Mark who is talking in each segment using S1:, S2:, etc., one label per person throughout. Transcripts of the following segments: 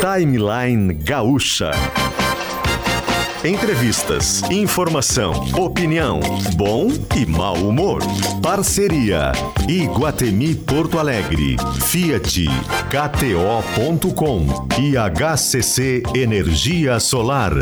S1: Timeline Gaúcha. Entrevistas, informação, opinião, bom e mau humor. Parceria Iguatemi Porto Alegre, Fiat, KTO.com e HCC Energia Solar.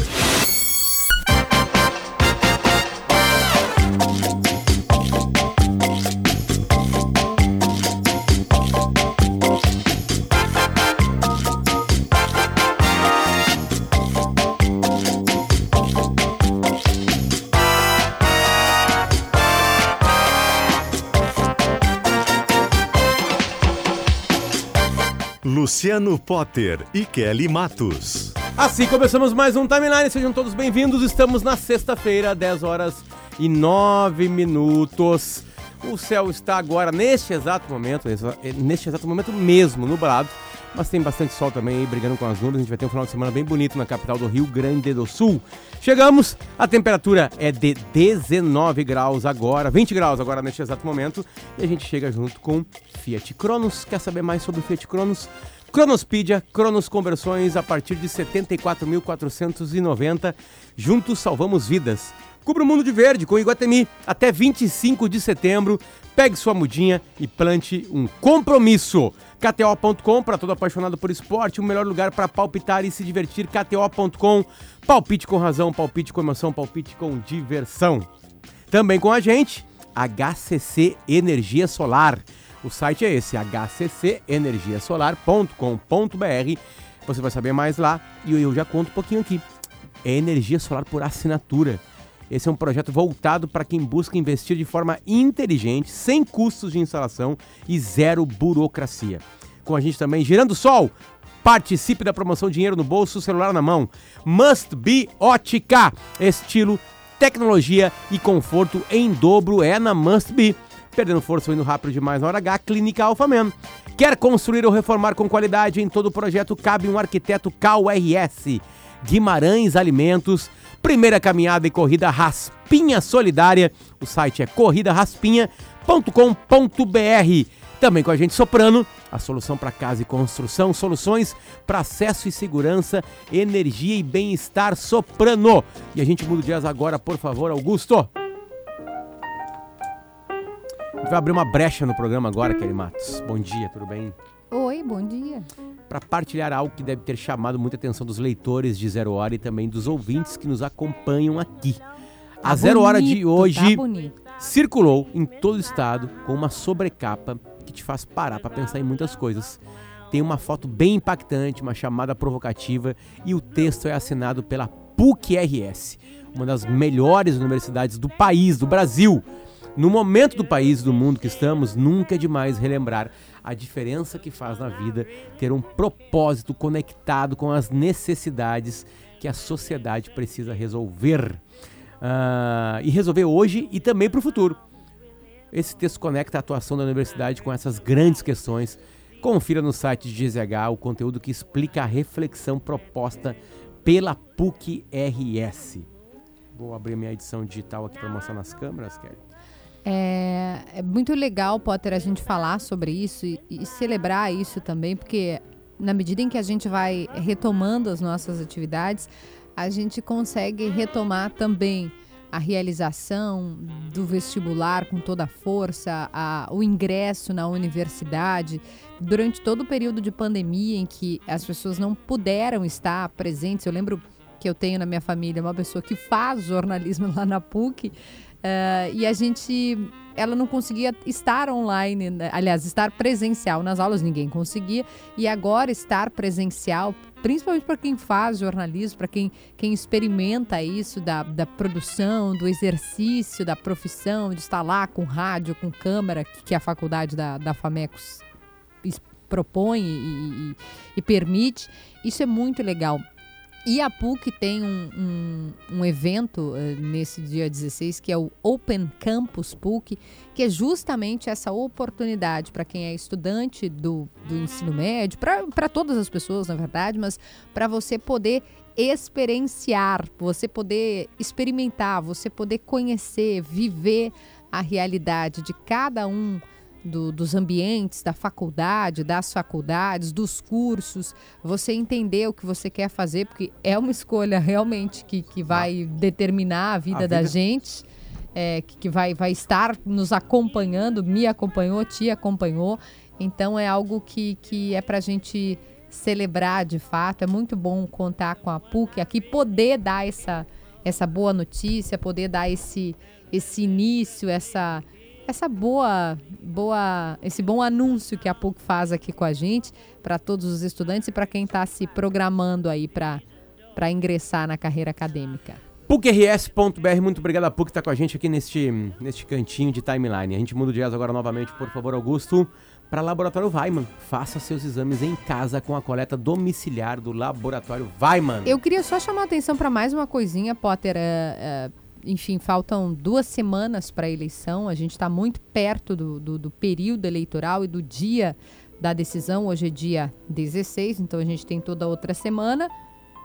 S1: Luciano Potter e Kelly Matos.
S2: Assim começamos mais um Timeline, sejam todos bem-vindos. Estamos na sexta-feira, 10 horas e 9 minutos. O céu está agora, neste exato momento, neste exato momento mesmo, nublado, mas tem bastante sol também aí, brigando com as nuvens. A gente vai ter um final de semana bem bonito na capital do Rio Grande do Sul. Chegamos, a temperatura é de 19 graus agora, 20 graus agora neste exato momento, e a gente chega junto com Fiat Cronos. Quer saber mais sobre o Fiat Cronos? Cronospedia, Cronos Conversões a partir de 74.490. Juntos salvamos vidas. Cubra o mundo de verde com Iguatemi até 25 de setembro. Pegue sua mudinha e plante um compromisso. KTO.com para todo apaixonado por esporte, o melhor lugar para palpitar e se divertir. KTO.com. Palpite com razão, palpite com emoção, palpite com diversão. Também com a gente, HCC Energia Solar. O site é esse, hccenergiasolar.com.br. Você vai saber mais lá e eu já conto um pouquinho aqui. É energia solar por assinatura. Esse é um projeto voltado para quem busca investir de forma inteligente, sem custos de instalação e zero burocracia. Com a gente também, Girando Sol, participe da promoção Dinheiro no Bolso, celular na mão. Must Be Ótica, estilo, tecnologia e conforto em dobro é na Must Be perdendo força ou indo rápido demais na hora H, Clínica Alfaman. Quer construir ou reformar com qualidade? Em todo projeto cabe um arquiteto KRS. Guimarães Alimentos, primeira caminhada e corrida Raspinha Solidária. O site é corridaraspinha.com.br. Também com a gente Soprano, a solução para casa e construção, soluções para acesso e segurança, energia e bem-estar Soprano. E a gente muda o jazz agora, por favor, Augusto. A vai abrir uma brecha no programa agora, Kelly Matos. Bom dia, tudo bem?
S3: Oi, bom dia.
S2: Para partilhar algo que deve ter chamado muita atenção dos leitores de Zero Hora e também dos ouvintes que nos acompanham aqui. A tá Zero Hora de hoje tá circulou em todo o estado com uma sobrecapa que te faz parar para pensar em muitas coisas. Tem uma foto bem impactante, uma chamada provocativa e o texto é assinado pela PUC-RS, uma das melhores universidades do país, do Brasil. No momento do país do mundo que estamos, nunca é demais relembrar a diferença que faz na vida ter um propósito conectado com as necessidades que a sociedade precisa resolver. Uh, e resolver hoje e também para o futuro. Esse texto conecta a atuação da universidade com essas grandes questões. Confira no site de GZH o conteúdo que explica a reflexão proposta pela PUC-RS. Vou abrir minha edição digital aqui para mostrar nas câmeras, Kelly.
S3: É, é, muito legal, Potter, a gente falar sobre isso e, e, celebrar isso também, porque na medida em que a gente vai retomando as nossas atividades, a gente consegue retomar também a realização do vestibular com toda a força, a, o ingresso na universidade. Durante todo o período de pandemia em que as pessoas não puderam estar presentes, eu lembro que eu tenho na minha família uma pessoa que faz jornalismo lá na PUC. Uh, e a gente. Ela não conseguia estar online, né? aliás, estar presencial nas aulas, ninguém conseguia. E agora estar presencial, principalmente para quem faz jornalismo, para quem, quem experimenta isso da, da produção, do exercício, da profissão, de estar lá com rádio, com câmera, que, que a faculdade da, da FAMECOS propõe e, e, e permite. Isso é muito legal. E a PUC tem um, um, um evento uh, nesse dia 16 que é o Open Campus PUC, que é justamente essa oportunidade para quem é estudante do, do ensino médio, para todas as pessoas, na verdade, mas para você poder experienciar, você poder experimentar, você poder conhecer, viver a realidade de cada um do, dos ambientes, da faculdade, das faculdades, dos cursos, você entender o que você quer fazer, porque é uma escolha realmente que, que vai determinar a vida, a vida... da gente. É, que, que vai, vai estar nos acompanhando, me acompanhou, te acompanhou. Então é algo que, que é para a gente celebrar de fato. É muito bom contar com a PUC aqui, poder dar essa, essa boa notícia, poder dar esse, esse início, essa, essa boa, boa, esse bom anúncio que a PUC faz aqui com a gente para todos os estudantes e para quem está se programando aí para ingressar na carreira acadêmica.
S2: PUCRS.br, muito obrigado a PUC estar tá com a gente aqui neste, neste cantinho de timeline. A gente muda o jazz agora novamente, por favor, Augusto para Laboratório Weiman. Faça seus exames em casa com a coleta domiciliar do Laboratório Weiman.
S3: Eu queria só chamar a atenção para mais uma coisinha, Potter. É, é, enfim, faltam duas semanas para a eleição. A gente está muito perto do, do, do período eleitoral e do dia da decisão. Hoje é dia 16, então a gente tem toda outra semana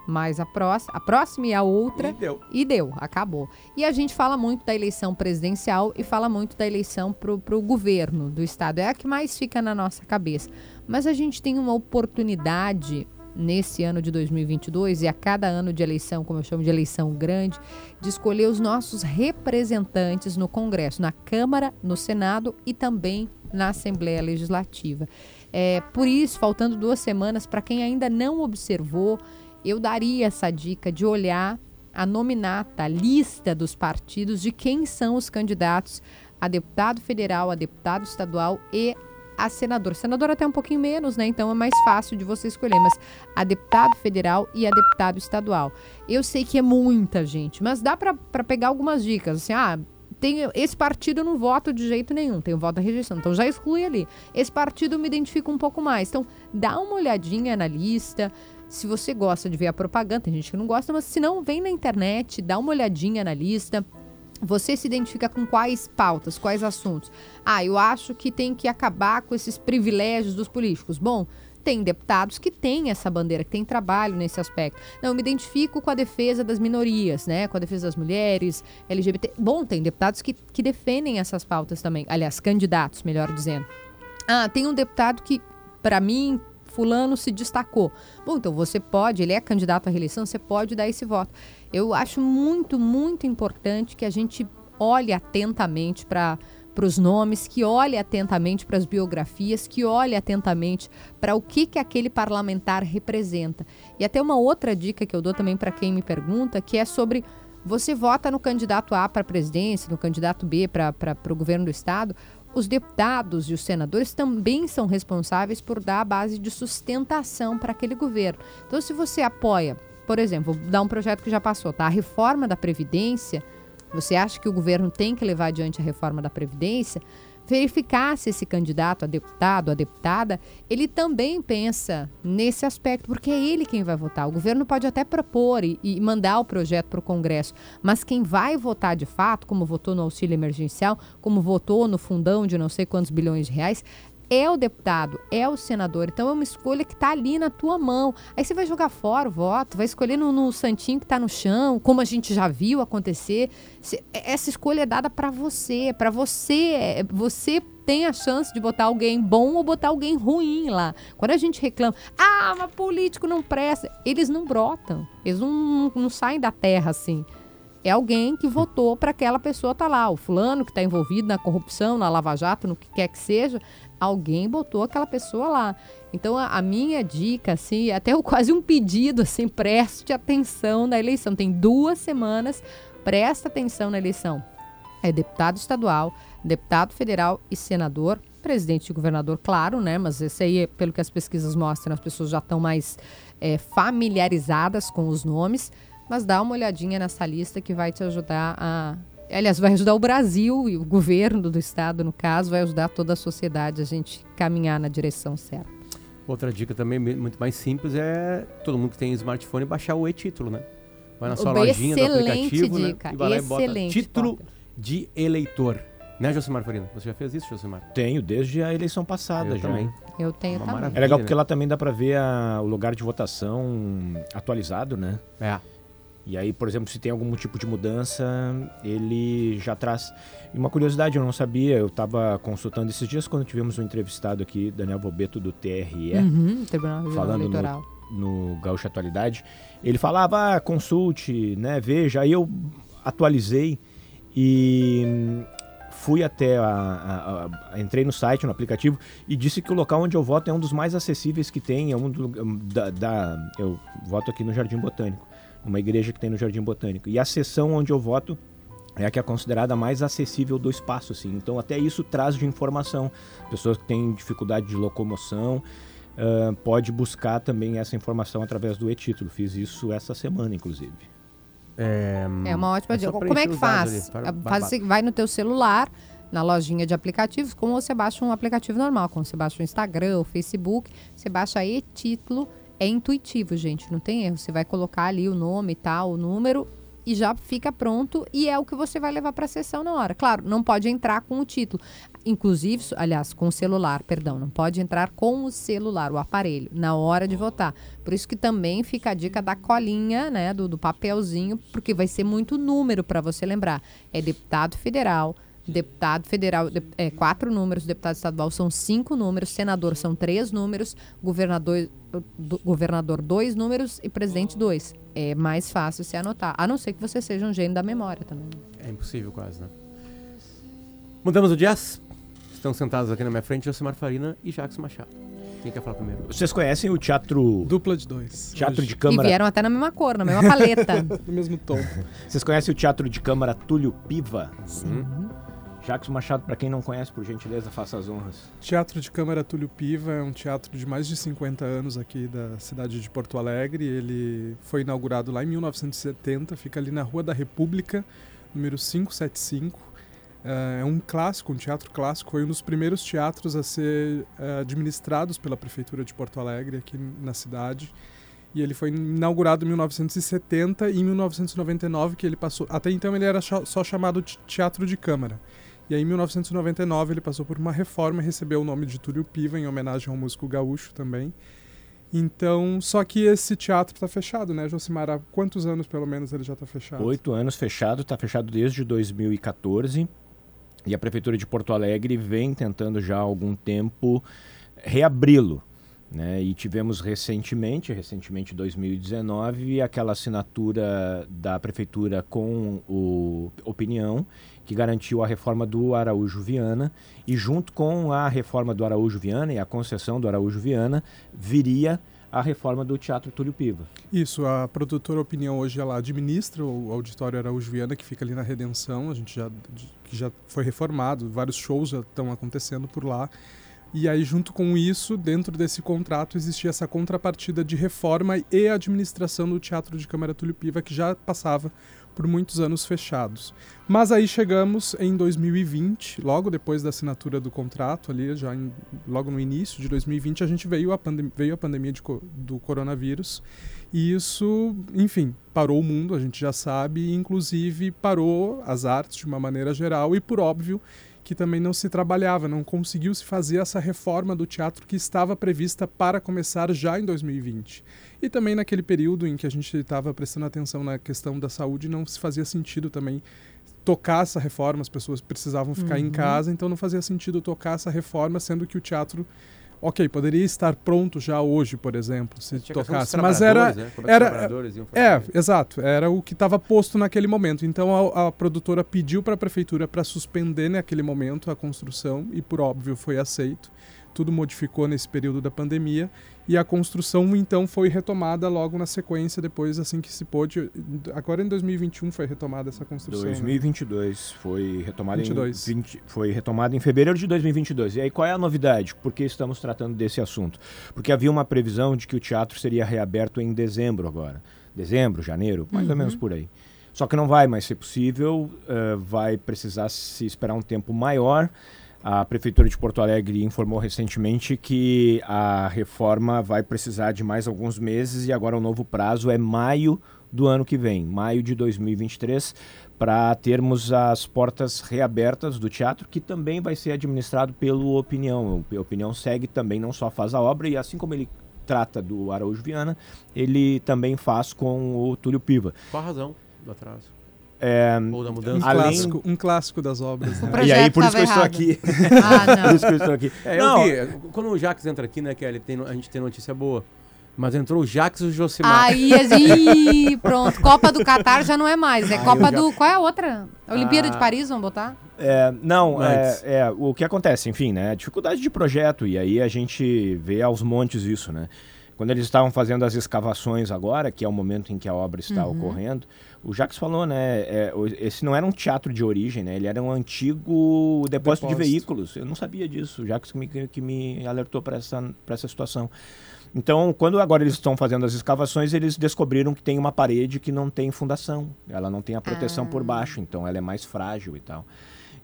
S3: mais a próxima, a próxima e a outra.
S2: E deu.
S3: E deu, acabou. E a gente fala muito da eleição presidencial e fala muito da eleição para o governo do Estado. É a que mais fica na nossa cabeça. Mas a gente tem uma oportunidade nesse ano de 2022 e a cada ano de eleição, como eu chamo de eleição grande, de escolher os nossos representantes no Congresso, na Câmara, no Senado e também na Assembleia Legislativa. É, por isso, faltando duas semanas, para quem ainda não observou, eu daria essa dica de olhar a nominata, a lista dos partidos de quem são os candidatos a deputado federal, a deputado estadual e a senador. Senador até um pouquinho menos, né? Então é mais fácil de você escolher, mas a deputado federal e a deputado estadual. Eu sei que é muita gente, mas dá para pegar algumas dicas. Assim, ah, tem, esse partido eu não voto de jeito nenhum, tem o voto da rejeição, então já exclui ali. Esse partido me identifico um pouco mais. Então dá uma olhadinha na lista, se você gosta de ver a propaganda, tem gente que não gosta, mas se não, vem na internet, dá uma olhadinha na lista. Você se identifica com quais pautas, quais assuntos? Ah, eu acho que tem que acabar com esses privilégios dos políticos. Bom, tem deputados que têm essa bandeira, que têm trabalho nesse aspecto. Não, eu me identifico com a defesa das minorias, né? Com a defesa das mulheres, LGBT. Bom, tem deputados que, que defendem essas pautas também. Aliás, candidatos, melhor dizendo. Ah, tem um deputado que, para mim, fulano se destacou. Bom, então você pode, ele é candidato à reeleição, você pode dar esse voto. Eu acho muito, muito importante que a gente olhe atentamente para para os nomes, que olhe atentamente para as biografias, que olhe atentamente para o que, que aquele parlamentar representa. E até uma outra dica que eu dou também para quem me pergunta, que é sobre você vota no candidato A para a presidência, no candidato B para o governo do estado, os deputados e os senadores também são responsáveis por dar a base de sustentação para aquele governo. Então, se você apoia, por exemplo, vou dar um projeto que já passou, tá? A reforma da Previdência, você acha que o governo tem que levar adiante a reforma da Previdência? verificar se esse candidato a deputado, a deputada, ele também pensa nesse aspecto, porque é ele quem vai votar. O governo pode até propor e, e mandar o projeto para o Congresso, mas quem vai votar de fato, como votou no auxílio emergencial, como votou no fundão de não sei quantos bilhões de reais, é o deputado, é o senador. Então é uma escolha que está ali na tua mão. Aí você vai jogar fora o voto, vai escolher no, no santinho que está no chão, como a gente já viu acontecer. Essa escolha é dada para você, para você. É, você tem a chance de botar alguém bom ou botar alguém ruim lá. Quando a gente reclama, ah, mas político não presta, eles não brotam, eles não, não, não saem da terra assim é alguém que votou para aquela pessoa estar tá lá. O fulano que está envolvido na corrupção, na Lava Jato, no que quer que seja, alguém botou aquela pessoa lá. Então a, a minha dica, assim, é até quase um pedido, assim, preste atenção na eleição. Tem duas semanas, presta atenção na eleição. É deputado estadual, deputado federal e senador, presidente e governador, claro, né? Mas esse aí, pelo que as pesquisas mostram, as pessoas já estão mais é, familiarizadas com os nomes. Mas dá uma olhadinha nessa lista que vai te ajudar a aliás, vai ajudar o Brasil e o governo do estado, no caso, vai ajudar toda a sociedade a gente caminhar na direção certa.
S2: Outra dica também muito mais simples é todo mundo que tem smartphone baixar o e-título, né? Vai na sua lojinha do aplicativo né? dica. né? e vai lá e bota título de eleitor. Né, Josimar Farina? Você já fez isso, Josimar?
S4: Tenho, desde a eleição passada
S2: Eu
S4: já.
S2: também.
S3: Eu tenho Uma também.
S4: É legal porque né? lá também dá para ver a, o lugar de votação atualizado, né?
S2: É.
S4: E aí, por exemplo, se tem algum tipo de mudança, ele já traz. E uma curiosidade, eu não sabia, eu estava consultando esses dias quando tivemos um entrevistado aqui, Daniel Bobeto, do TRE,
S3: uhum, Tribunal
S4: falando
S3: Eleitoral.
S4: no, no Gaúcha Atualidade. Ele falava, ah, consulte, né, veja. Aí eu atualizei e fui até a, a, a, entrei no site, no aplicativo e disse que o local onde eu voto é um dos mais acessíveis que tem, é um do, da, da, eu voto aqui no Jardim Botânico uma igreja que tem no Jardim Botânico. E a seção onde eu voto é a que é considerada mais acessível do espaço, assim. Então até isso traz de informação. Pessoas que têm dificuldade de locomoção uh, pode buscar também essa informação através do e-título. Fiz isso essa semana, inclusive.
S3: É, é uma ótima é dica. Como é que faz? faz vai no teu celular, na lojinha de aplicativos, como você baixa um aplicativo normal, como você baixa o Instagram, o Facebook, você baixa e-título é intuitivo, gente, não tem erro. Você vai colocar ali o nome e tal, o número e já fica pronto e é o que você vai levar para a sessão na hora. Claro, não pode entrar com o título. Inclusive, aliás, com o celular, perdão, não pode entrar com o celular, o aparelho, na hora de votar. Por isso que também fica a dica da colinha, né, do, do papelzinho, porque vai ser muito número para você lembrar. É deputado federal, deputado federal, é, quatro números, deputado estadual são cinco números, senador são três números, governador, do, governador dois números e presidente dois. É mais fácil se anotar, a não ser que você seja um gênio da memória também.
S2: É impossível quase, né? Mudamos o jazz? Estão sentados aqui na minha frente Josimar Farina e Jacques Machado. Quem quer falar primeiro?
S4: Vocês conhecem o teatro...
S5: Dupla de dois.
S4: Teatro hoje. de câmara...
S3: E vieram até na mesma cor, na mesma paleta.
S5: no mesmo tom.
S4: Vocês conhecem o teatro de câmara Túlio Piva? Sim. Uhum. Jacques Machado, para quem não conhece, por gentileza, faça as honras.
S5: Teatro de Câmara Túlio Piva é um teatro de mais de 50 anos aqui da cidade de Porto Alegre. Ele foi inaugurado lá em 1970, fica ali na Rua da República, número 575. Eh, é um clássico, um teatro clássico. Foi um dos primeiros teatros a ser eh, administrados pela Prefeitura de Porto Alegre aqui na cidade. E ele foi inaugurado em 1970 e em 1999 que ele passou. Até então ele era só chamado Teatro de Câmara. E aí, em 1999, ele passou por uma reforma e recebeu o nome de Túlio Piva, em homenagem ao músico gaúcho também. Então, só que esse teatro está fechado, né, Josimar? Há quantos anos, pelo menos, ele já está fechado?
S4: Oito anos fechado, está fechado desde 2014. E a Prefeitura de Porto Alegre vem tentando já há algum tempo reabri-lo. Né? E tivemos recentemente, recentemente 2019, aquela assinatura da prefeitura com o Opinião, que garantiu a reforma do Araújo Viana, e junto com a reforma do Araújo Viana e a concessão do Araújo Viana, viria a reforma do Teatro Túlio Piva.
S5: Isso, a produtora Opinião hoje ela administra o Auditório Araújo Viana, que fica ali na Redenção, a gente já, que já foi reformado, vários shows já estão acontecendo por lá. E aí, junto com isso, dentro desse contrato, existia essa contrapartida de reforma e administração do Teatro de Câmara Túlio Piva, que já passava por muitos anos fechados. Mas aí chegamos em 2020, logo depois da assinatura do contrato, ali já em, logo no início de 2020, a gente veio a, veio a pandemia de, do coronavírus e isso, enfim, parou o mundo, a gente já sabe, e inclusive parou as artes de uma maneira geral e, por óbvio, que também não se trabalhava, não conseguiu se fazer essa reforma do teatro que estava prevista para começar já em 2020. E também naquele período em que a gente estava prestando atenção na questão da saúde, não se fazia sentido também tocar essa reforma, as pessoas precisavam ficar uhum. em casa, então não fazia sentido tocar essa reforma, sendo que o teatro ok, poderia estar pronto já hoje, por exemplo, se tocasse, mas era né? era é, exato, era o que estava posto naquele momento. Então a, a produtora pediu para a prefeitura para suspender naquele momento a construção e por óbvio foi aceito tudo modificou nesse período da pandemia e a construção então foi retomada logo na sequência depois assim que se pôde agora em 2021 foi retomada essa construção
S4: 2022 né? foi retomada 22. em 20, foi retomada em fevereiro de 2022 e aí qual é a novidade por que estamos tratando desse assunto porque havia uma previsão de que o teatro seria reaberto em dezembro agora dezembro janeiro mais uhum. ou menos por aí só que não vai mais ser possível uh, vai precisar se esperar um tempo maior a Prefeitura de Porto Alegre informou recentemente que a reforma vai precisar de mais alguns meses e agora o novo prazo é maio do ano que vem, maio de 2023, para termos as portas reabertas do teatro, que também vai ser administrado pelo Opinião. O Opinião segue também, não só faz a obra, e assim como ele trata do Araújo Viana, ele também faz com o Túlio Piva.
S2: Qual a razão do atraso?
S4: É,
S2: Ou da mudança?
S5: Um,
S4: Além...
S5: clássico, um clássico das obras.
S4: Né? E aí, por isso que eu estou aqui.
S3: Ah, não.
S4: por isso que eu estou aqui.
S2: É,
S4: não,
S2: eu vi, quando o Jacques entra aqui, né, Kelly, tem, a gente tem notícia boa. Mas entrou o Jacques e o Josimar.
S3: Aí, assim, pronto. Copa do Catar já não é mais. É
S2: Aí
S3: Copa
S2: já-
S3: do. Qual é a outra? Olimpíada
S2: Ah.
S3: de Paris, vamos botar?
S4: É, não,
S2: Antes.
S4: é, é, o que acontece, enfim, né? Dificuldade de projeto, e aí a gente vê aos montes isso, né? Quando eles estavam fazendo as escavações agora, que é o momento em que a obra está ocorrendo, o Jacques falou, né? é, esse não era um teatro de origem, né? Ele era um antigo depósito, de
S5: Depósito.
S4: veículos. Eu não sabia disso. O Jacques que me, que me alertou para essa, pra essa situação. Então, quando agora eles estão fazendo as escavações, eles descobriram que tem uma parede que não tem fundação. Ela não tem a proteção por baixo, então ela é mais frágil e tal.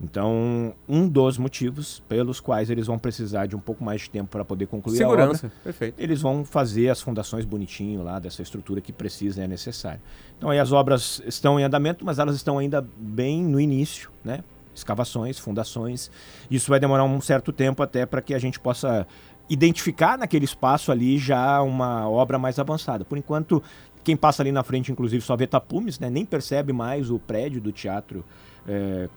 S4: Então, um dos motivos pelos quais eles vão precisar de um pouco mais de tempo para poder concluir a obra,
S2: Segurança. Perfeito.
S4: eles vão fazer as fundações bonitinho lá dessa estrutura que precisa e é necessário. Então, aí as obras estão em andamento, mas elas estão ainda bem no início, né? Escavações, fundações. Isso vai demorar um certo tempo até para que a gente possa identificar naquele espaço ali já uma obra mais avançada. Por enquanto, quem passa ali na frente, inclusive, só vê tapumes, né? Nem percebe mais o prédio do teatro eh,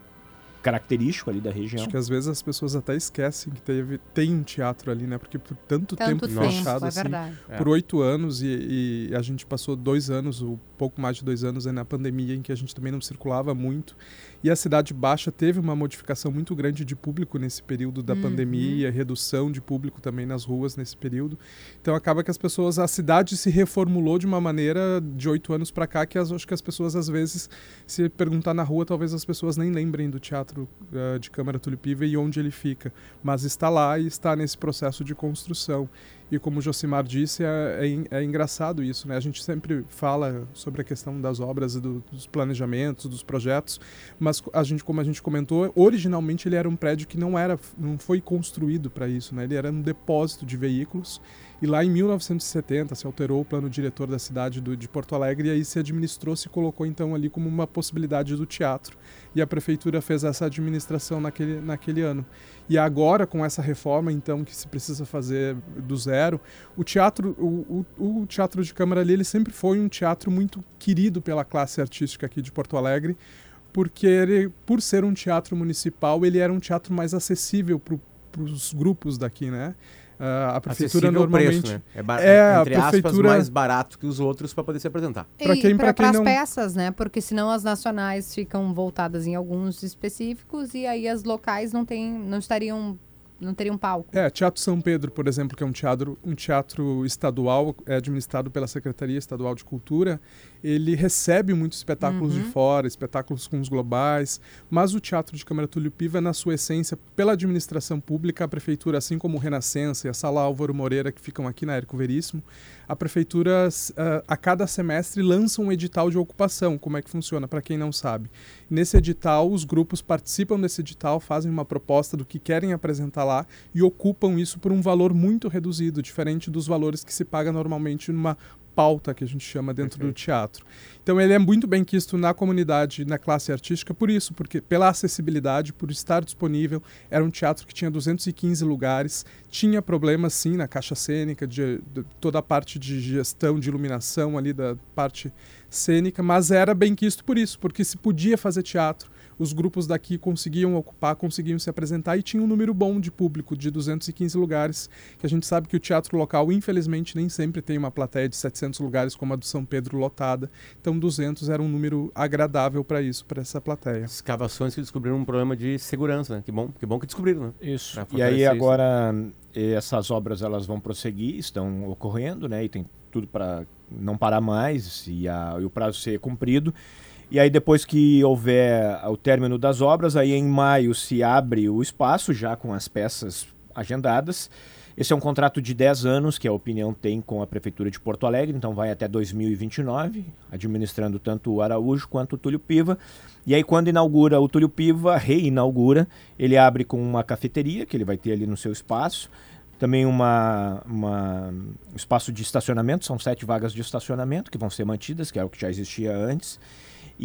S4: característico ali da região.
S5: Acho que às vezes as pessoas até esquecem que teve, tem um teatro ali, né? Porque por tanto,
S3: Tanto
S5: tempo
S3: tempo,
S5: fechado
S3: é
S5: assim,
S3: verdade.
S2: É.
S5: por oito anos e, e a gente passou dois anos, ou pouco mais de dois anos aí na pandemia, em que a gente também não circulava muito. E a Cidade Baixa teve uma modificação muito grande de público nesse período da
S3: Uhum.
S5: pandemia, redução de público também nas ruas nesse período. Então acaba que as pessoas, a cidade se reformulou de uma maneira de oito anos para cá que as, acho que as pessoas às vezes, se perguntar na rua, talvez as pessoas nem lembrem do Teatro eh, de Câmara Tulipiva e onde ele fica. Mas está lá e está nesse processo de construção. E como o Josimar disse, é, é é engraçado isso, né? A gente sempre fala sobre a questão das obras, do- dos planejamentos, dos projetos, mas a gente, como a gente comentou, originalmente ele era um prédio que não era, não foi construído para isso, né? Ele era um depósito de veículos e lá em 1970 se alterou o plano diretor da cidade do- de Porto Alegre e aí se administrou, se colocou então ali como uma possibilidade do teatro. E a prefeitura fez essa administração naquele, naquele ano. E agora, com essa reforma, então, que se precisa fazer do zero, o teatro, o, o, o teatro de Câmara ali, ele sempre foi um teatro muito querido pela classe artística aqui de Porto Alegre, porque ele, por ser um teatro municipal, ele era um teatro mais acessível para os grupos daqui, né? Ah, a prefeitura
S2: Acessível
S5: normalmente
S2: preço, né? É, ba-
S5: É, a
S2: entre aspas,
S5: prefeitura-
S2: mais barato que os outros para poder se apresentar.
S5: Pra
S3: E
S5: quem- pra quem
S3: as
S5: não-
S3: peças, né? Porque senão as nacionais ficam voltadas em alguns específicos e aí as locais não, tem, não estariam. não teriam palco.
S5: É, Teatro São Pedro, por exemplo, que é um teatro, um teatro estadual, é administrado pela Secretaria Estadual de Cultura, ele recebe muitos espetáculos de fora, espetáculos com os globais, mas o Teatro de Câmara Túlio Piva, na sua essência, pela administração pública, a Prefeitura, assim como o Renascença e a Sala Álvaro Moreira, que ficam aqui na Érico Veríssimo, a Prefeitura, a- a cada semestre, lança um edital de ocupação. Como é que funciona, para quem não sabe? Nesse edital, os grupos participam desse edital, fazem uma proposta do que querem apresentar lá e ocupam isso por um valor muito reduzido, diferente dos valores que se paga normalmente numa pauta que a gente chama dentro do teatro. Então ele é muito bem quisto na comunidade, na classe artística por isso, porque pela acessibilidade, por estar disponível, era um teatro que tinha 215 lugares, tinha problemas sim na caixa cênica, de, de toda a parte de gestão de iluminação ali da parte cênica, mas era bem quisto por isso, porque se podia fazer teatro, os grupos daqui conseguiam ocupar, conseguiam se apresentar e tinha um número bom de público, de 215 lugares, que a gente sabe que o teatro local, infelizmente, nem sempre tem uma plateia de 700 lugares como a do São Pedro lotada, então 200 era um número agradável para isso, para essa plateia.
S2: Escavações que descobriram um problema de segurança, né? Que bom, que bom que descobriram, né?
S4: Isso. E aí
S2: isso.
S4: agora eh, essas obras elas vão prosseguir, estão ocorrendo, né? E tem tudo para não parar mais e, a- e o prazo ser cumprido. E aí depois que houver o término das obras, aí em maio se abre o espaço já com as peças agendadas. Esse é um contrato de 10 anos que a opinião tem com a Prefeitura de Porto Alegre, então vai até 2029, administrando tanto o Araújo quanto o Túlio Piva. E aí, quando inaugura o Túlio Piva, reinaugura, ele abre com uma cafeteria, que ele vai ter ali no seu espaço. Também uma, uma, um espaço de estacionamento, são sete vagas de estacionamento que vão ser mantidas, que é o que já existia antes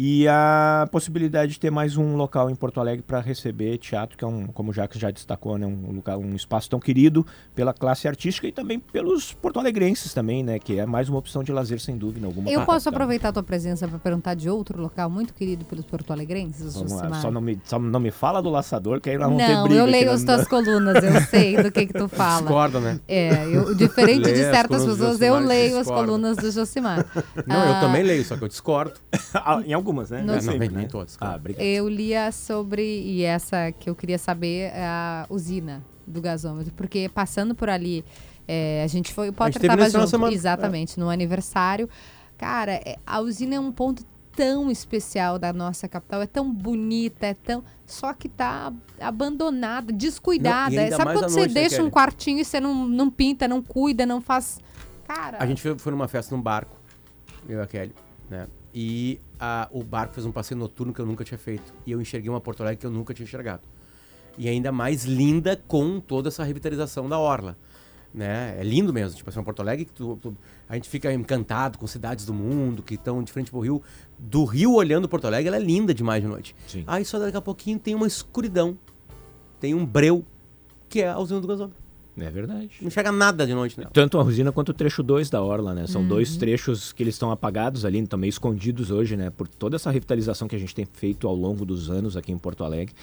S4: e a possibilidade de ter mais um local em Porto Alegre para receber teatro, que é um, como o Jacques já destacou, né, um lugar, um espaço tão querido pela classe artística e também pelos porto-alegrenses também, né, que é mais uma opção de lazer sem dúvida alguma.
S3: Eu posso aproveitar a tua presença para perguntar de outro local muito querido pelos porto-alegrenses,
S4: Só não me só não me fala do laçador, que aí nós vamos
S3: não,
S4: ter briga.
S3: eu leio as tuas colunas, eu sei do que que tu fala.
S2: Discorda, né?
S3: É, eu, diferente de certas pessoas, eu leio as colunas do Josimar.
S2: Não, ah, eu também leio, só que eu discordo.
S4: em algumas, né?
S3: No...
S2: Não, sempre, nem né? todas.
S3: Claro. Ah, obrigado. Eu lia sobre, e essa que eu queria saber, é a usina do gasômetro, porque passando por ali, é, a gente foi, o Potter estava junto, semana... exatamente, é. no aniversário. Cara, é, a usina é um ponto tão especial da nossa capital, é tão bonita, é tão. Só que tá abandonada, descuidada. Não, Sabe quando você deixa um quartinho e você não, não pinta, não cuida, não faz. Cara.
S2: A gente foi, foi numa festa num barco, eu e a Kelly, né? E a, o barco fez um passeio noturno que eu nunca tinha feito. E eu enxerguei uma Porto Alegre que eu nunca tinha enxergado. E ainda mais linda com toda essa revitalização da Orla. Né? É lindo mesmo. Tipo assim, Porto Alegre que tu, tu, a gente fica encantado com cidades do mundo que estão de frente pro rio. Do rio olhando Porto Alegre, ela é linda demais de noite. Sim. Aí só daqui a pouquinho tem uma escuridão. Tem um breu, que é a usina do gasômetro.
S4: É verdade.
S2: Não chega nada de noite nela.
S4: Tanto a Rosina quanto o trecho 2 da Orla, né? São uhum. dois trechos que eles estão apagados ali, estão meio escondidos hoje, né? Por toda essa revitalização que a gente tem feito ao longo dos anos aqui em Porto Alegre.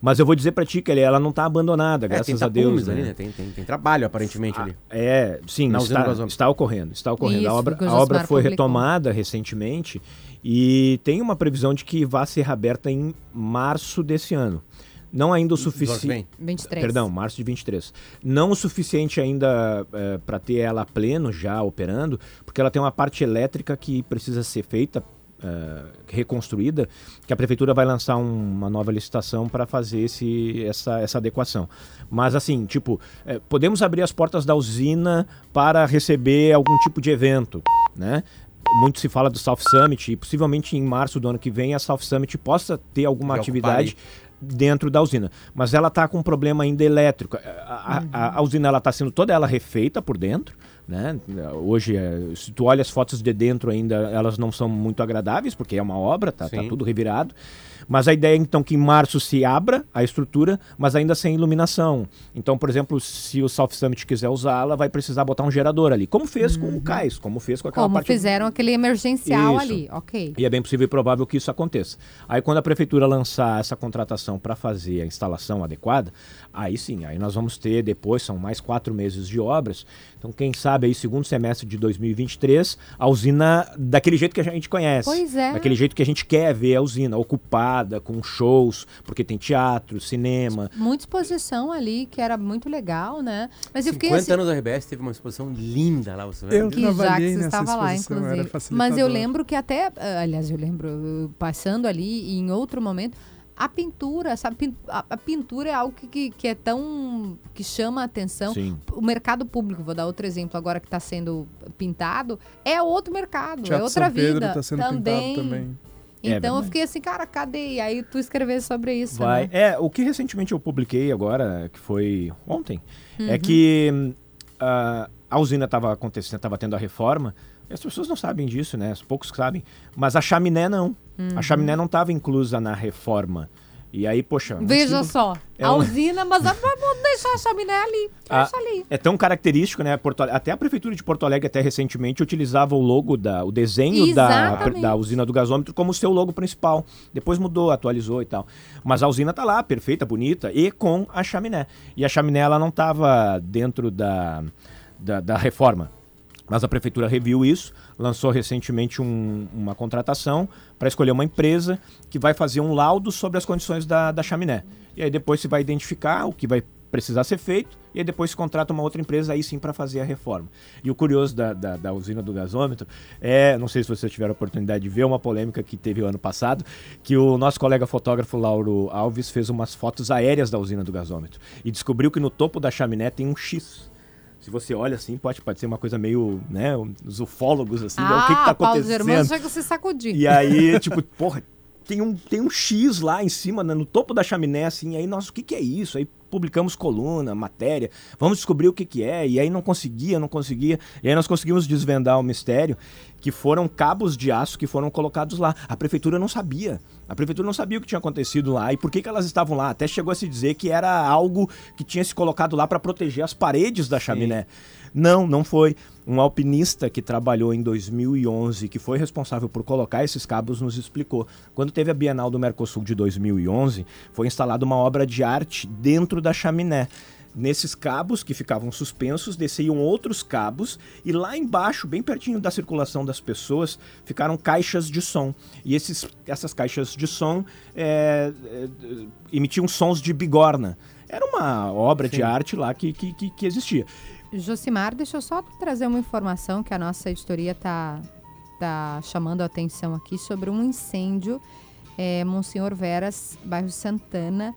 S4: Mas eu vou dizer para ti que ela não está abandonada, é, graças a Deus.
S2: Né? Ali, né? Tem, tem, tem, trabalho, aparentemente, ali.
S4: Ah, é, sim, está, está, ocorrendo. Está ocorrendo. Isso, a obra, a obra foi publicou. retomada recentemente e tem uma previsão de que vá ser reaberta em março desse ano. Não ainda o suficiente.
S3: 23.
S4: Perdão, março de 23. Não o suficiente ainda é, para ter ela pleno já operando, porque ela tem uma parte elétrica que precisa ser feita, é, reconstruída, que a prefeitura vai lançar um, uma nova licitação para fazer esse, essa, essa adequação. Mas assim, tipo, é, podemos abrir as portas da usina para receber algum tipo de evento, né? muito se fala do South Summit e possivelmente em março do ano que vem a South Summit possa ter alguma atividade dentro da usina. Mas ela está com um problema ainda elétrico. A, a, a usina ela está sendo toda ela refeita por dentro. Né? Hoje, é, se tu olha as fotos de dentro ainda, elas não são muito agradáveis, porque é uma obra, tá, tá tudo revirado. Mas a ideia é então que em março se abra a estrutura, mas ainda sem iluminação. Então, por exemplo, se o South Summit quiser usá-la, vai precisar botar um gerador ali, como fez uhum. com o uhum. cais, como fez com aquela
S3: como
S4: parte...
S3: Como fizeram aquele emergencial isso. ali, ok.
S4: E é bem possível e provável que isso aconteça. Aí quando a prefeitura lançar essa contratação para fazer a instalação adequada, aí sim, aí nós vamos ter depois, são mais quatro meses de obras, então quem sabe aí segundo semestre de 2023, a usina daquele jeito que a gente conhece.
S3: Pois é.
S4: Daquele jeito que a gente quer ver a usina, ocupada, com shows, porque tem teatro, cinema.
S3: Muita exposição ali, que era muito legal, né?
S2: Mas eu 50 assim, anos da RBS teve uma exposição linda lá, você
S5: Eu
S3: que
S5: Jacques
S3: estava lá, inclusive. Mas eu lembro que até, ah, aliás, eu lembro, passando ali em outro momento, a pintura, sabe? A, pintura é algo que, que, que, é tão. que chama a atenção.
S4: Sim.
S3: O mercado público, vou dar outro exemplo agora que está sendo pintado, é outro mercado,
S5: Teatro
S3: é outra
S5: São Pedro
S3: vida.
S5: Tá sendo também. pintado também.
S3: É então é eu fiquei assim, cara, cadê? E aí tu escreveu sobre isso.
S4: Vai.
S3: Né?
S4: É, o que recentemente eu publiquei agora, que foi ontem, é uhum. é que uh, a usina estava acontecendo, estava tendo a reforma. As pessoas não sabem disso, né? Poucos sabem. Mas a chaminé não. Uhum. A chaminé não estava inclusa na reforma. E aí, poxa.
S3: Veja só, é a um... usina, mas vamos deixar a chaminé ali. Deixa ali.
S4: É tão característico, né? Porto, até a prefeitura de Porto Alegre, até recentemente, utilizava o logo, da, o desenho da, da usina do gasômetro como seu logo principal. Depois mudou, atualizou e tal. Mas a usina tá lá, perfeita, bonita, e com a chaminé. E a chaminé, ela não estava dentro da, da, da reforma. Mas a prefeitura reviu isso, lançou recentemente um, uma contratação para escolher uma empresa que vai fazer um laudo sobre as condições da, da chaminé. E aí depois se vai identificar o que vai precisar ser feito, e aí depois se contrata uma outra empresa aí sim para fazer a reforma. E o curioso da, da, da, usina do gasômetro é, não sei se vocês tiveram a oportunidade de ver uma polêmica que teve o ano passado, que o nosso colega fotógrafo Lauro Alves fez umas fotos aéreas da usina do gasômetro e descobriu que no topo da chaminé tem um X se você olha assim, pode, pode ser uma coisa meio, né, os ufólogos, assim, ah, o que que tá acontecendo? Irmãos
S3: chegam a se sacudir.
S4: E aí, tipo, porra, tem um, tem um X lá em cima, né, no topo da chaminé, assim, aí, nossa, o que que é isso? Aí publicamos coluna, matéria, vamos descobrir o que, que é. E aí não conseguia, não conseguia. E aí nós conseguimos desvendar o mistério que foram cabos de aço que foram colocados lá. A prefeitura não sabia. A prefeitura não sabia o que tinha acontecido lá e por que, que elas estavam lá. Até chegou a se dizer que era algo que tinha se colocado lá para proteger as paredes da chaminé. Sim. Não, não foi. Um alpinista que trabalhou em 2011, que foi responsável por colocar esses cabos, nos explicou. Quando teve a Bienal do Mercosul de 2011, foi instalada uma obra de arte dentro da chaminé. Nesses cabos que ficavam suspensos, desciam outros cabos e lá embaixo, bem pertinho da circulação das pessoas, ficaram caixas de som. E esses, essas caixas de som é, é, emitiam sons de bigorna. Era uma obra Sim. de arte lá que, que, que, que existia.
S3: Josimar, deixa eu só trazer uma informação que a nossa editoria está tá chamando a atenção aqui sobre um incêndio é, Monsenhor Veras, bairro Santana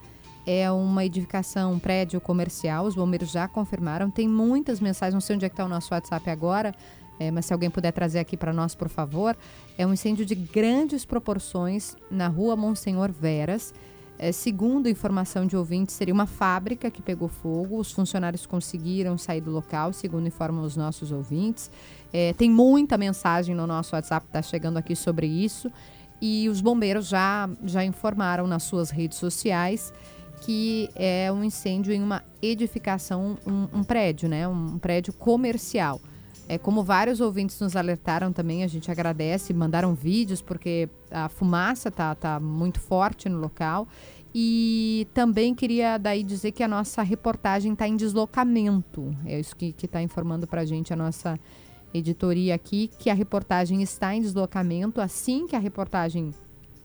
S3: é uma edificação, um prédio comercial, os bombeiros já confirmaram. Tem muitas mensagens, não sei onde é que está o nosso WhatsApp agora, é, mas se alguém puder trazer aqui para nós, por favor. É um incêndio de grandes proporções na rua Monsenhor Veras. É, segundo informação de ouvintes, seria uma fábrica que pegou fogo. Os funcionários conseguiram sair do local, segundo informam os nossos ouvintes. É, tem muita mensagem no nosso WhatsApp, está chegando aqui sobre isso. E os bombeiros já, já informaram nas suas redes sociais que é um incêndio em uma edificação, um, um prédio, né? Um prédio comercial. É, como vários ouvintes nos alertaram também, a gente agradece, mandaram vídeos, porque a fumaça tá, tá muito forte no local. E também queria daí dizer que a nossa reportagem está em deslocamento. É isso que está informando para a gente a nossa editoria aqui, que a reportagem está em deslocamento. Assim que a reportagem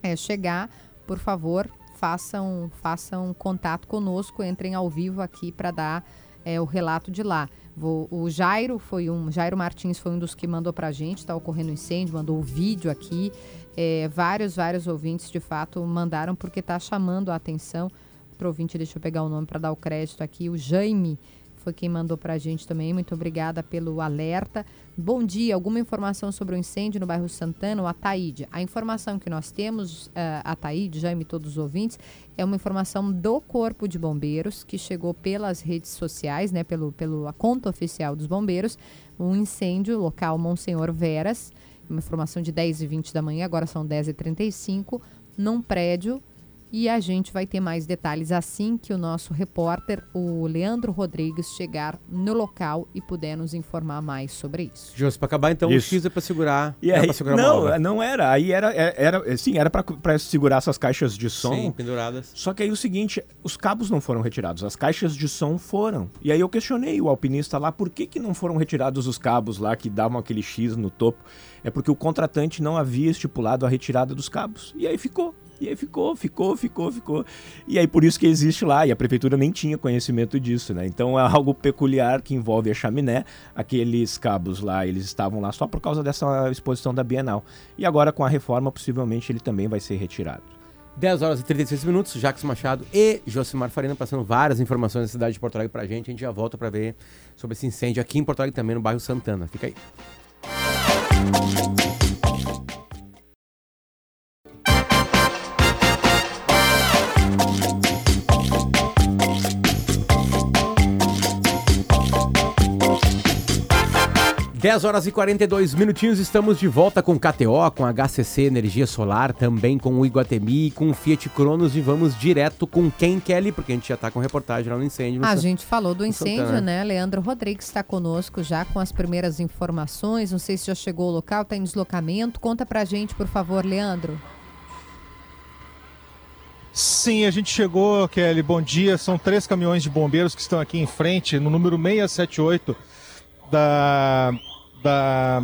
S3: é, chegar, por favor, façam, façam contato conosco, entrem ao vivo aqui para dar é, o relato de lá. Vou, o Jairo foi um, Jairo Martins foi um dos que mandou para a gente, está ocorrendo incêndio, mandou o vídeo aqui. É, vários, vários ouvintes de fato mandaram porque está chamando a atenção. Outro ouvinte, deixa eu pegar o nome para dar o crédito aqui, o Jaime foi quem mandou para a gente também. Muito obrigada pelo alerta. Bom dia, alguma informação sobre o incêndio no bairro Santana, o Ataíde? A informação que nós temos, uh, Ataíde, Jaime, todos os ouvintes, é uma informação do Corpo de Bombeiros, que chegou pelas redes sociais, né, pelo, pelo a conta oficial dos bombeiros, um incêndio local Monsenhor Veras, uma informação de 10 e 20 da manhã, agora são 10 e 35 num prédio e a gente vai ter mais detalhes assim que o nosso repórter, o Leandro Rodrigues, chegar no local e puder nos informar mais sobre isso.
S2: Justo, para acabar então, isso. o X é para segurar.
S4: E aí, segurar não, não era. Aí era, é, era sim, era para segurar essas caixas de som. Sim,
S2: penduradas.
S4: Só que aí o seguinte, os cabos não foram retirados, as caixas de som foram. E aí eu questionei o alpinista lá, por que, que não foram retirados os cabos lá que davam aquele X no topo? É porque o contratante não havia estipulado a retirada dos cabos. E aí ficou. E aí ficou, ficou, ficou, ficou. E aí por isso que existe lá, e a prefeitura nem tinha conhecimento disso, né? Então é algo peculiar que envolve a chaminé. Aqueles cabos lá, eles estavam lá só por causa dessa exposição da Bienal. E agora com a reforma, possivelmente ele também vai ser retirado.
S2: 10 horas e 36 minutos, Jacques Machado e Josimar Farina passando várias informações da cidade de Porto Alegre pra gente. A gente já volta para ver sobre esse incêndio aqui em Porto Alegre também, no bairro Santana. Fica aí. 10 horas e 42 minutinhos, estamos de volta com KTO, com HCC Energia Solar, também com o Iguatemi, com o Fiat Cronos e vamos direto com quem Kelly, porque a gente já está com reportagem lá no incêndio. No
S3: a gente falou do incêndio, Santana. né? Leandro Rodrigues está conosco já com as primeiras informações, não sei se já chegou ao local, está em deslocamento. Conta pra gente, por favor, Leandro.
S6: Sim, a gente chegou, Kelly, bom dia. São três caminhões de bombeiros que estão aqui em frente, no número 678 da da,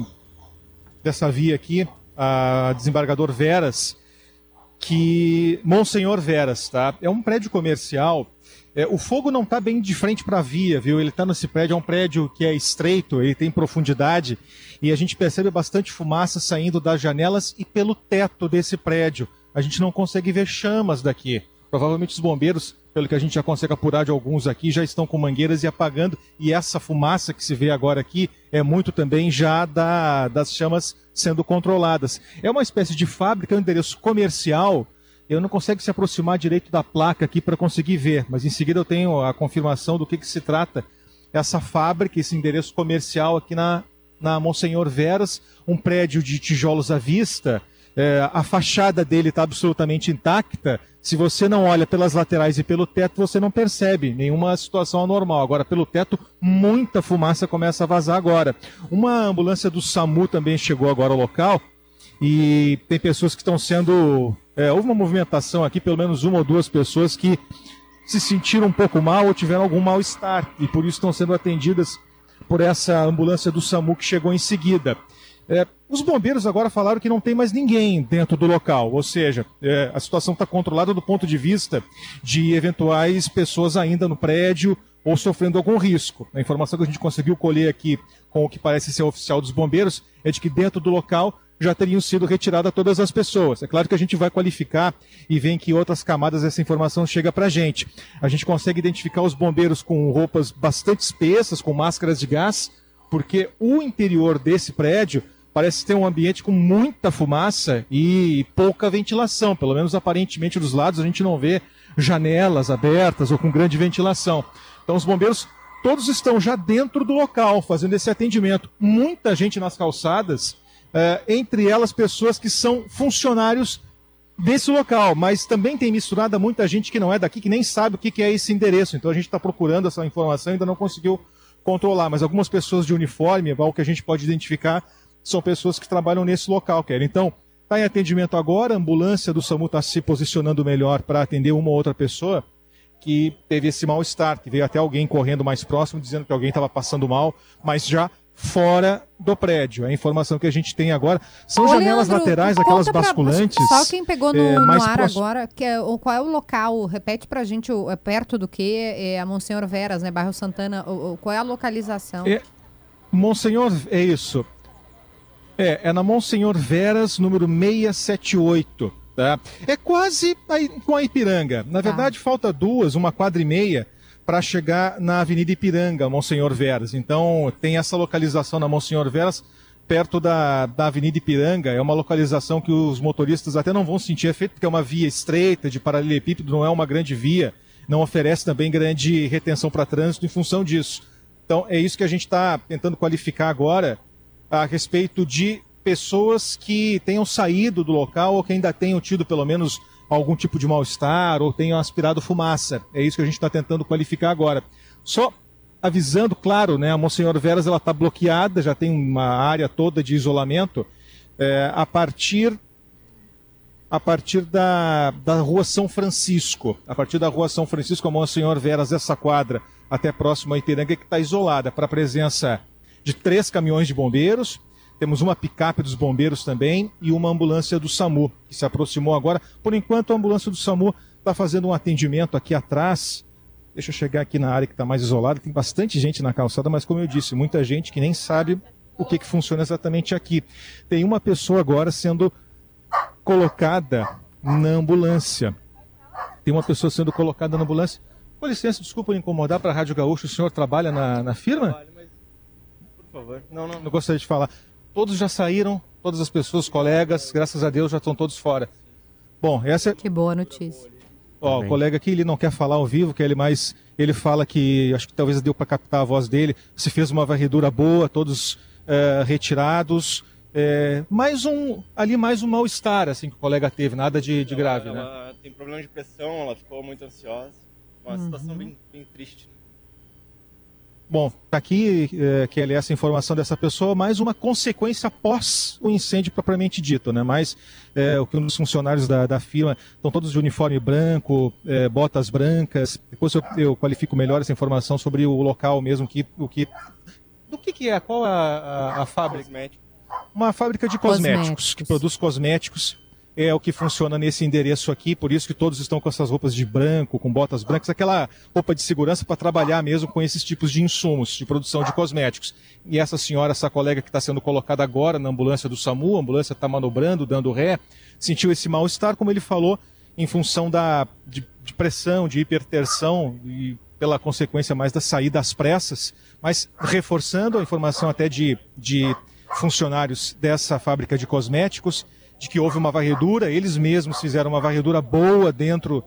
S6: dessa via aqui, a desembargador Veras, que Monsenhor Veras, tá? É um prédio comercial. É, o fogo não está bem de frente para a via, viu? Ele está nesse prédio, é um prédio que é estreito, ele tem profundidade e a gente percebe bastante fumaça saindo das janelas e pelo teto desse prédio. A gente não consegue ver chamas daqui. Provavelmente os bombeiros, pelo que a gente já consegue apurar de alguns aqui, já estão com mangueiras e apagando. E essa fumaça que se vê agora aqui é muito também já da, das chamas sendo controladas. É uma espécie de fábrica, um endereço comercial Eu não consigo se aproximar direito da placa aqui para conseguir ver, mas em seguida eu tenho a confirmação do que, que se trata essa fábrica, esse endereço comercial aqui na, na Monsenhor Veras, um prédio de tijolos à vista. É, a fachada dele está absolutamente intacta. Se você não olha pelas laterais e pelo teto, você não percebe nenhuma situação anormal. Agora, pelo teto, muita fumaça começa a vazar agora. Uma ambulância do SAMU também chegou agora ao local e tem pessoas que estão sendo. É, houve uma movimentação aqui, pelo menos uma ou duas pessoas que se sentiram um pouco mal ou tiveram algum mal-estar e por isso estão sendo atendidas por essa ambulância do SAMU que chegou em seguida. É, os bombeiros agora falaram que não tem mais ninguém dentro do local, ou seja, é, a situação está controlada do ponto de vista de eventuais pessoas ainda no prédio ou sofrendo algum risco. A informação que a gente conseguiu colher aqui com o que parece ser oficial dos bombeiros é de que dentro do local já teriam sido retiradas todas as pessoas. É claro que a gente vai qualificar e ver em que outras camadas essa informação chega para a gente. A gente consegue identificar os bombeiros com roupas bastante espessas, com máscaras de gás, porque o interior desse prédio parece ter um ambiente com muita fumaça e pouca ventilação. Pelo menos aparentemente dos lados a gente não vê janelas abertas ou com grande ventilação. Então os bombeiros todos estão já dentro do local fazendo esse atendimento. Muita gente nas calçadas é, entre elas pessoas que são funcionários desse local, mas também tem misturada muita gente que não é daqui, que nem sabe o que é esse endereço. Então a gente está procurando essa informação ainda não conseguiu controlar. Mas algumas pessoas de uniforme, o que a gente pode identificar, são pessoas que trabalham nesse local, Kelly. Então, está em atendimento agora, a ambulância do SAMU está se posicionando melhor para atender uma ou outra pessoa que teve esse mal-estar, que veio até alguém correndo mais próximo, dizendo que alguém estava passando mal, mas já fora do prédio. A informação que a gente tem agora são Ô, janelas Leandro, laterais, aquelas basculantes.
S3: Só quem pegou no, é, no ar próximo. agora, que é, qual é o local? Repete pra gente, é perto do que? É a Monsenhor Veras, né? Bairro Santana. O, o, qual é a localização?
S6: É, Monsenhor, é isso. É, é na Monsenhor Veras, número 678. Tá? É quase com a Ipiranga. Na tá. verdade, falta duas, uma quadra e meia para chegar na Avenida Ipiranga, Monsenhor Veras. Então, tem essa localização na Monsenhor Veras, perto da, da Avenida Ipiranga. É uma localização que os motoristas até não vão sentir efeito, porque é uma via estreita, de paralelepípedo, não é uma grande via, não oferece também grande retenção para trânsito em função disso. Então, é isso que a gente está tentando qualificar agora a respeito de pessoas que tenham saído do local ou que ainda tenham tido pelo menos algum tipo de mal-estar ou tenham aspirado fumaça. É isso que a gente está tentando qualificar agora. Só avisando, claro, né, a Monsenhor Veras ela está bloqueada, já tem uma área toda de isolamento é, a partir a partir da, da rua São Francisco. A partir da rua São Francisco, a Monsenhor Veras, essa quadra até próximo a Ipiranga, que está isolada para a presença de três caminhões de bombeiros, temos uma picape dos bombeiros também e uma ambulância do SAMU, que se aproximou agora. Por enquanto, a ambulância do SAMU está fazendo um atendimento aqui atrás. Deixa eu chegar aqui na área que está mais isolada. Tem bastante gente na calçada, mas como eu disse, muita gente que nem sabe o que, que funciona exatamente aqui. Tem uma pessoa agora sendo colocada na ambulância. Tem uma pessoa sendo colocada na ambulância. Com licença, desculpa incomodar para a Rádio Gaúcho. O senhor trabalha na, na firma? Trabalho, favor. Não, não, não gostaria de falar todos já saíram, todas as pessoas, colegas, graças a Deus já estão todos fora. Bom, essa
S3: Que boa notícia.
S6: Ó, o colega aqui, ele não quer falar ao vivo, que ele mais ele fala que acho que talvez deu para captar a voz dele. Se fez uma varredura boa, todos é, retirados. É, mais um ali mais um mal estar assim que o colega teve, nada de, de grave,
S7: ela,
S6: né?
S7: Ela tem problema de pressão, ela ficou muito ansiosa, uma uhum. situação bem, bem triste. Né?
S6: Bom, tá aqui, é, que é essa informação dessa pessoa, mais uma consequência após o incêndio propriamente dito, né? Mas é, o que um dos funcionários da, da firma estão todos de uniforme branco, é, botas brancas. Depois eu, eu, qualifico melhor essa informação sobre o local mesmo, que, o que, do que, que é, qual a, a, a fábrica? Uma fábrica de cosméticos, cosméticos, que produz cosméticos é o que funciona nesse endereço aqui, por isso que todos estão com essas roupas de branco, com botas brancas, aquela roupa de segurança para trabalhar mesmo com esses tipos de insumos de produção de cosméticos. E essa senhora, essa colega que está sendo colocada agora na ambulância do SAMU, a ambulância está manobrando, dando ré, sentiu esse mal-estar, como ele falou, em função da, de, de pressão, de hipertensão e pela consequência mais da saída às pressas, mas reforçando a informação até de, de funcionários dessa fábrica de cosméticos, de que houve uma varredura, eles mesmos fizeram uma varredura boa dentro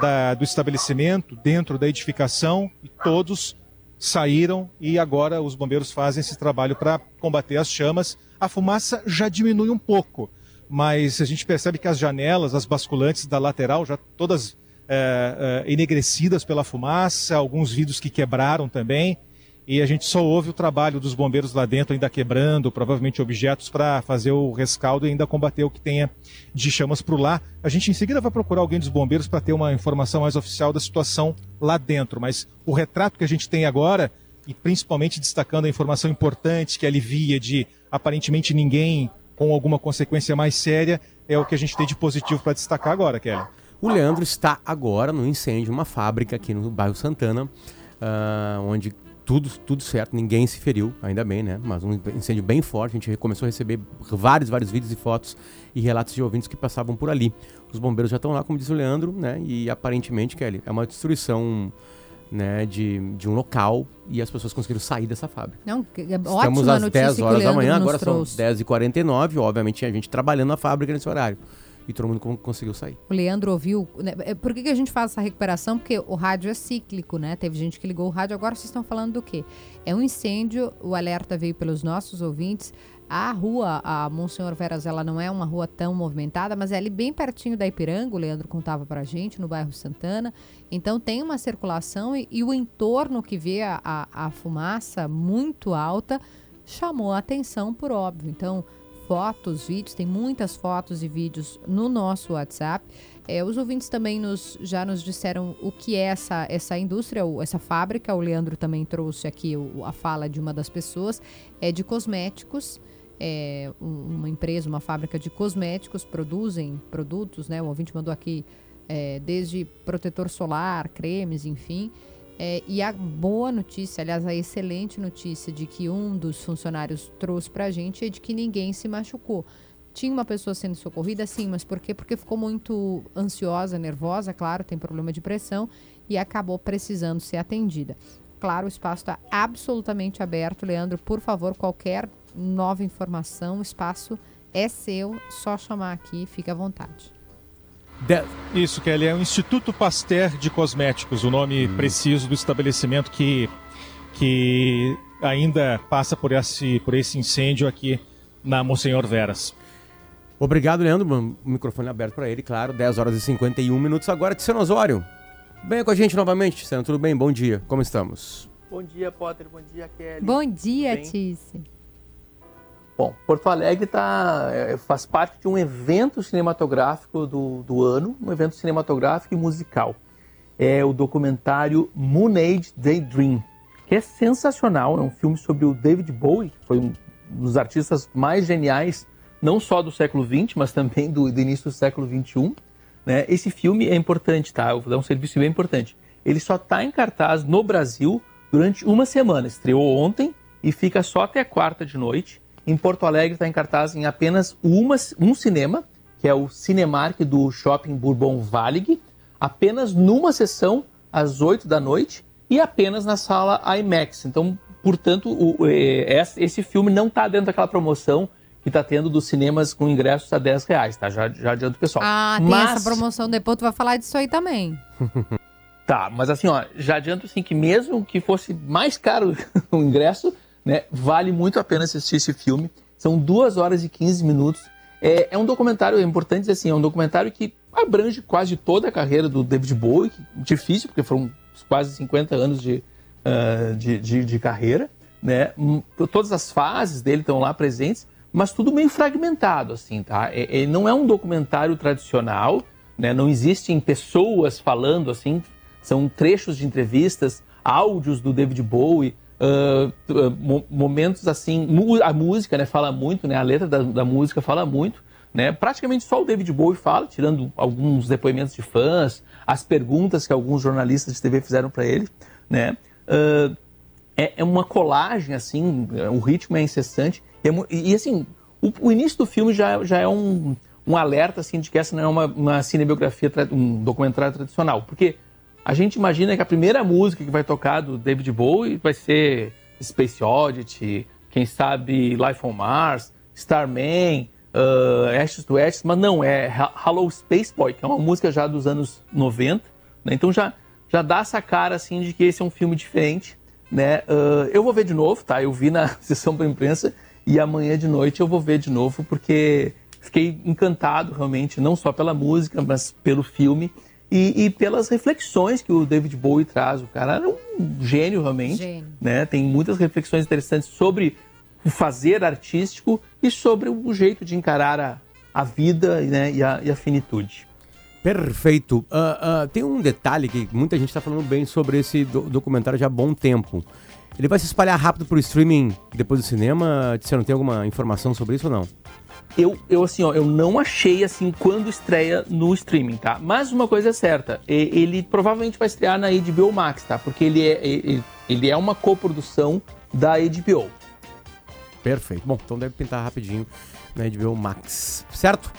S6: da, do estabelecimento, dentro da edificação, e todos saíram e agora os bombeiros fazem esse trabalho para combater as chamas. A fumaça já diminui um pouco, mas a gente percebe que as janelas, as basculantes da lateral, já todas é, é, enegrecidas pela fumaça, alguns vidros que quebraram também e a gente só ouve o trabalho dos bombeiros lá dentro, ainda quebrando, provavelmente objetos, para fazer o rescaldo e ainda combater o que tenha de chamas por lá. A gente em seguida vai procurar alguém dos bombeiros para ter uma informação mais oficial da situação lá dentro, mas o retrato que a gente tem agora, e principalmente destacando a informação importante que alivia de aparentemente ninguém com alguma consequência mais séria, é o que a gente tem de positivo para destacar agora, Kelly.
S2: O Leandro está agora no incêndio, uma fábrica aqui no bairro Santana, uh, onde tudo, tudo certo, ninguém se feriu, ainda bem, né? Mas um incêndio bem forte, a gente começou a receber vários, vários vídeos e fotos e relatos de ouvintes que passavam por ali. Os bombeiros já estão lá, como diz o Leandro, né? E aparentemente, Kelly, é uma destruição né, de, de um local e as pessoas conseguiram sair dessa fábrica.
S3: Não, é
S2: Estamos às 10 horas da manhã, agora trouxe. são 10h49, obviamente a gente trabalhando na fábrica nesse horário e todo mundo conseguiu sair.
S3: O Leandro ouviu. Né, é, por que, que a gente faz essa recuperação? Porque o rádio é cíclico, né? Teve gente que ligou o rádio, agora vocês estão falando do quê? É um incêndio, o alerta veio pelos nossos ouvintes. A rua, a Monsenhor Veras, ela não é uma rua tão movimentada, mas é ali bem pertinho da Ipiranga, o Leandro contava pra gente, no bairro Santana. Então tem uma circulação e, e o entorno que vê a, a, a fumaça muito alta chamou a atenção por óbvio. Então, fotos, vídeos, tem muitas fotos e vídeos no nosso WhatsApp. É, os ouvintes também nos, já nos disseram o que é essa, essa indústria, essa fábrica. O Leandro também trouxe aqui a fala de uma das pessoas. É de cosméticos. É uma empresa, uma fábrica de cosméticos, produzem produtos, né? O ouvinte mandou aqui é, desde protetor solar, cremes, enfim. É, e a boa notícia, aliás, a excelente notícia de que um dos funcionários trouxe para a gente é de que ninguém se machucou. Tinha uma pessoa sendo socorrida, sim, mas por quê? Porque ficou muito ansiosa, nervosa, claro, tem problema de pressão e acabou precisando ser atendida. Claro, o espaço está absolutamente aberto. Leandro, por favor, qualquer nova informação, o espaço é seu, só chamar aqui, fica à vontade.
S6: De... Isso, Kelly, é o Instituto Pasteur de Cosméticos, o nome hum. preciso do estabelecimento que, que ainda passa por esse, por esse incêndio aqui na Monsenhor Veras.
S2: Obrigado, Leandro. O microfone aberto para ele, claro. 10 horas e 51 minutos agora. Tiziano Osório, venha com a gente novamente. Tiziano, tudo bem? Bom dia. Como estamos?
S8: Bom dia, Potter. Bom dia, Kelly.
S3: Bom dia, Tice.
S8: Bom, Porto Alegre tá, é, faz parte de um evento cinematográfico do, do ano, um evento cinematográfico e musical. É o documentário Moon Age Daydream, que é sensacional. É um filme sobre o David Bowie, que foi um dos artistas mais geniais, não só do século XX, mas também do, do início do século XXI. Né? Esse filme é importante, tá? Eu vou dar um serviço bem importante. Ele só está em cartaz no Brasil durante uma semana. Estreou ontem e fica só até quarta de noite. Em Porto Alegre está em cartaz em apenas uma, um cinema, que é o Cinemark do Shopping Bourbon Valig, apenas numa sessão às 8 da noite e apenas na sala IMAX. Então, portanto, o, é, esse filme não está dentro daquela promoção que está tendo dos cinemas com ingressos a 10 reais, tá? Já, já adianto pessoal.
S3: Ah, tem mas... essa promoção, depois tu vai falar disso aí também.
S8: tá, mas assim, ó, já adianto assim que mesmo que fosse mais caro o ingresso, né? Vale muito a pena assistir esse filme. São duas horas e 15 minutos. É, é um documentário, é importante dizer assim, é um documentário que abrange quase toda a carreira do David Bowie. Difícil, porque foram quase 50 anos de, uh, de, de, de, carreira. Né? Hum, todas as fases dele estão lá presentes, mas tudo meio fragmentado, assim, tá? É, é, não é um documentário tradicional, né? Não existem pessoas falando, assim, são trechos de entrevistas, áudios do David Bowie, Uh, momentos assim, a música né, fala muito, né, a letra da, da, música fala muito, né, praticamente só o David Bowie fala, tirando alguns depoimentos de fãs, as perguntas que alguns jornalistas de TV fizeram para ele, né, uh, é, é, uma colagem assim, o ritmo é incessante e, é, e assim, o, o, início do filme já, já é um, um alerta assim de que essa não é uma, uma cinebiografia, um documentário tradicional, porque a gente imagina que a primeira música que vai tocar do David Bowie vai ser Space Oddity, quem sabe Life on Mars, Starman, uh, Ashes to Ashes, mas não, é Hello Space Boy, que é uma música já dos anos 90, né? Então já, já dá essa cara, assim, de que esse é um filme diferente, né? Uh, eu vou ver de novo, tá? Eu vi na sessão para imprensa e amanhã de noite eu vou ver de novo, porque fiquei encantado realmente, não só pela música, mas pelo filme e, e, pelas reflexões que o David Bowie traz. O cara era um gênio realmente, gênio. né? Tem muitas reflexões interessantes sobre o fazer artístico e sobre o jeito de encarar a, a vida né? e, a, e a finitude.
S2: Perfeito. Uh, uh, tem um detalhe que muita gente está falando bem sobre esse do documentário já há bom tempo. Ele vai se espalhar rápido por streaming depois do cinema? Você não tem alguma informação sobre isso ou não?
S8: Eu, eu assim, ó, eu não achei assim quando estreia no streaming, tá? Mas uma coisa é certa, ele provavelmente vai estrear na HBO Max, tá? Porque ele é, ele, ele é uma coprodução da HBO.
S2: Perfeito. Bom, então deve pintar rapidinho na HBO Max, certo?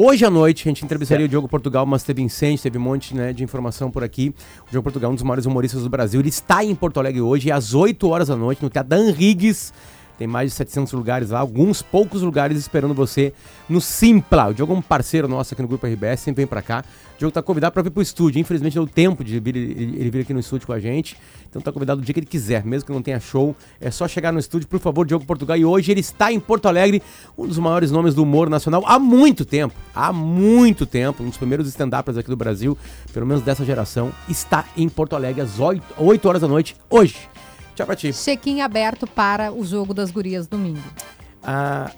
S2: Hoje à noite a gente entrevistaria o Diogo Portugal, mas teve incêndio, teve um monte né, de informação por aqui. O Diogo Portugal é um dos maiores humoristas do Brasil. Ele está em Porto Alegre hoje, às 8 horas da noite, no Teatro Dan Riggs. Tem mais de 700 lugares lá, alguns poucos lugares esperando você no Simpla. O Diogo é um parceiro nosso aqui no Grupo RBS, sempre vem pra cá. O Diogo tá convidado para vir pro estúdio. Infelizmente deu tempo de vir, ele vir aqui no estúdio com a gente. Então tá convidado o dia que ele quiser, mesmo que não tenha show. É só chegar no estúdio, por favor, Diogo Portugal. E hoje ele está em Porto Alegre, um dos maiores nomes do humor nacional há muito tempo. Há muito tempo. Um dos primeiros stand-uppers aqui do Brasil, pelo menos dessa geração, está em Porto Alegre às 8, 8 horas da noite, hoje. Tchau pra ti.
S3: Check-in aberto para o jogo das gurias domingo.
S2: Ah,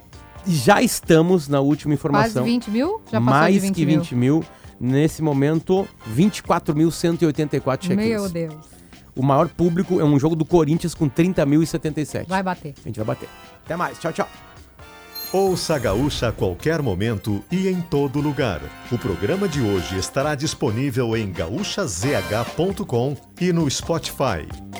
S2: já estamos na última informação.
S3: Mais de 20 mil? Já passou
S2: Mais
S3: de 20
S2: que 20 mil. mil. Nesse momento, 24.184 check-ins.
S3: Meu Deus.
S2: O maior público é um jogo do Corinthians com 30.077.
S3: Vai bater.
S2: A gente vai bater. Até mais. Tchau, tchau.
S1: Ouça a Gaúcha a qualquer momento e em todo lugar. O programa de hoje estará disponível em gaúchazh.com e no Spotify.